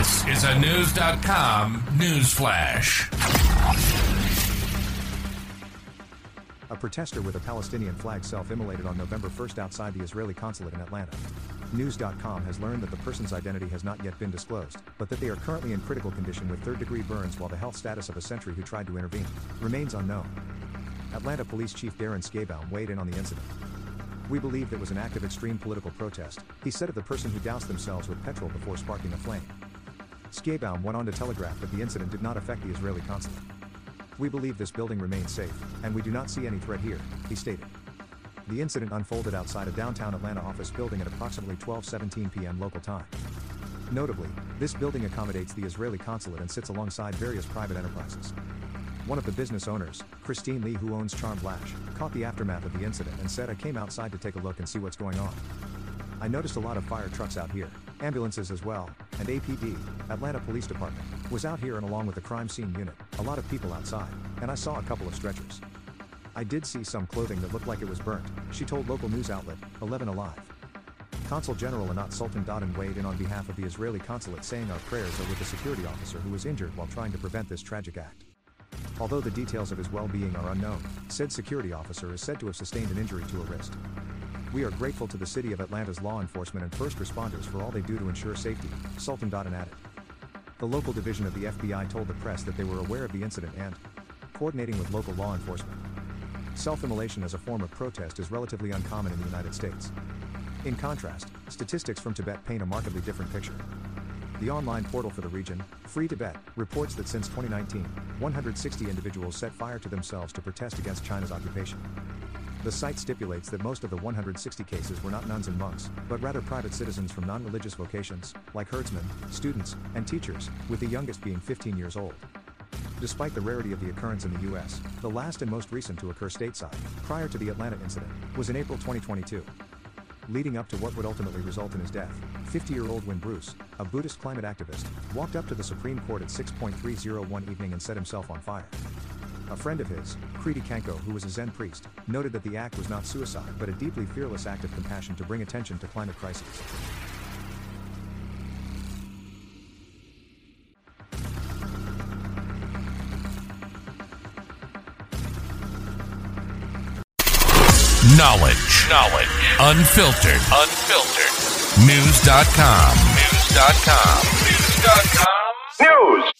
This is a News.com news flash. A protester with a Palestinian flag self immolated on November 1st outside the Israeli consulate in Atlanta. News.com has learned that the person's identity has not yet been disclosed, but that they are currently in critical condition with third degree burns while the health status of a sentry who tried to intervene remains unknown. Atlanta Police Chief Darin Schierbaum weighed in on the incident. We believe it was an act of extreme political protest, he said of the person who doused themselves with petrol before sparking a flame. Schierbaum went on to telegraph that the incident did not affect the Israeli consulate. We believe this building remains safe, and we do not see any threat here, he stated. The incident unfolded outside a downtown Atlanta office building at approximately 12:17 p.m. local time. Notably, this building accommodates the Israeli consulate and sits alongside various private enterprises. One of the business owners, Christine Lee, who owns Charmed Lash, caught the aftermath of the incident and said, I came outside to take a look and see what's going on. I noticed a lot of fire trucks out here, ambulances as well, and APD, Atlanta Police Department, was out here and along with the crime scene unit, a lot of people outside, and I saw a couple of stretchers. I did see some clothing that looked like it was burnt, she told local news outlet, 11 Alive. Consul General Anat Sultan Dadon weighed in on behalf of the Israeli consulate saying our prayers are with the security officer who was injured while trying to prevent this tragic act. Although the details of his well-being are unknown, said security officer is said to have sustained an injury to a wrist. We are grateful to the city of Atlanta's law enforcement and first responders for all they do to ensure safety, Sultan Dadon added. The local division of the FBI told the press that they were aware of the incident and coordinating with local law enforcement. Self-immolation as a form of protest is relatively uncommon in the United States. In contrast, statistics from Tibet paint a markedly different picture. The online portal for the region, Free Tibet, reports that since 2019, 160 individuals set fire to themselves to protest against China's occupation. The site stipulates that most of the 160 cases were not nuns and monks, but rather private citizens from non religious vocations, like herdsmen, students, and teachers, with the youngest being 15 years old. Despite the rarity of the occurrence in the US, the last and most recent to occur stateside, prior to the Atlanta incident, was in April 2022. Leading up to what would ultimately result in his death, 50 year old Wynn Bruce, a Buddhist climate activist, walked up to the Supreme Court at 6.30 one evening and set himself on fire. A friend of his, Kritee Kanko, who was a Zen priest, noted that the act was not suicide but a deeply fearless act of compassion to bring attention to climate crises. Knowledge. Knowledge. Unfiltered. Unfiltered. News.com. News.com. News.com. News.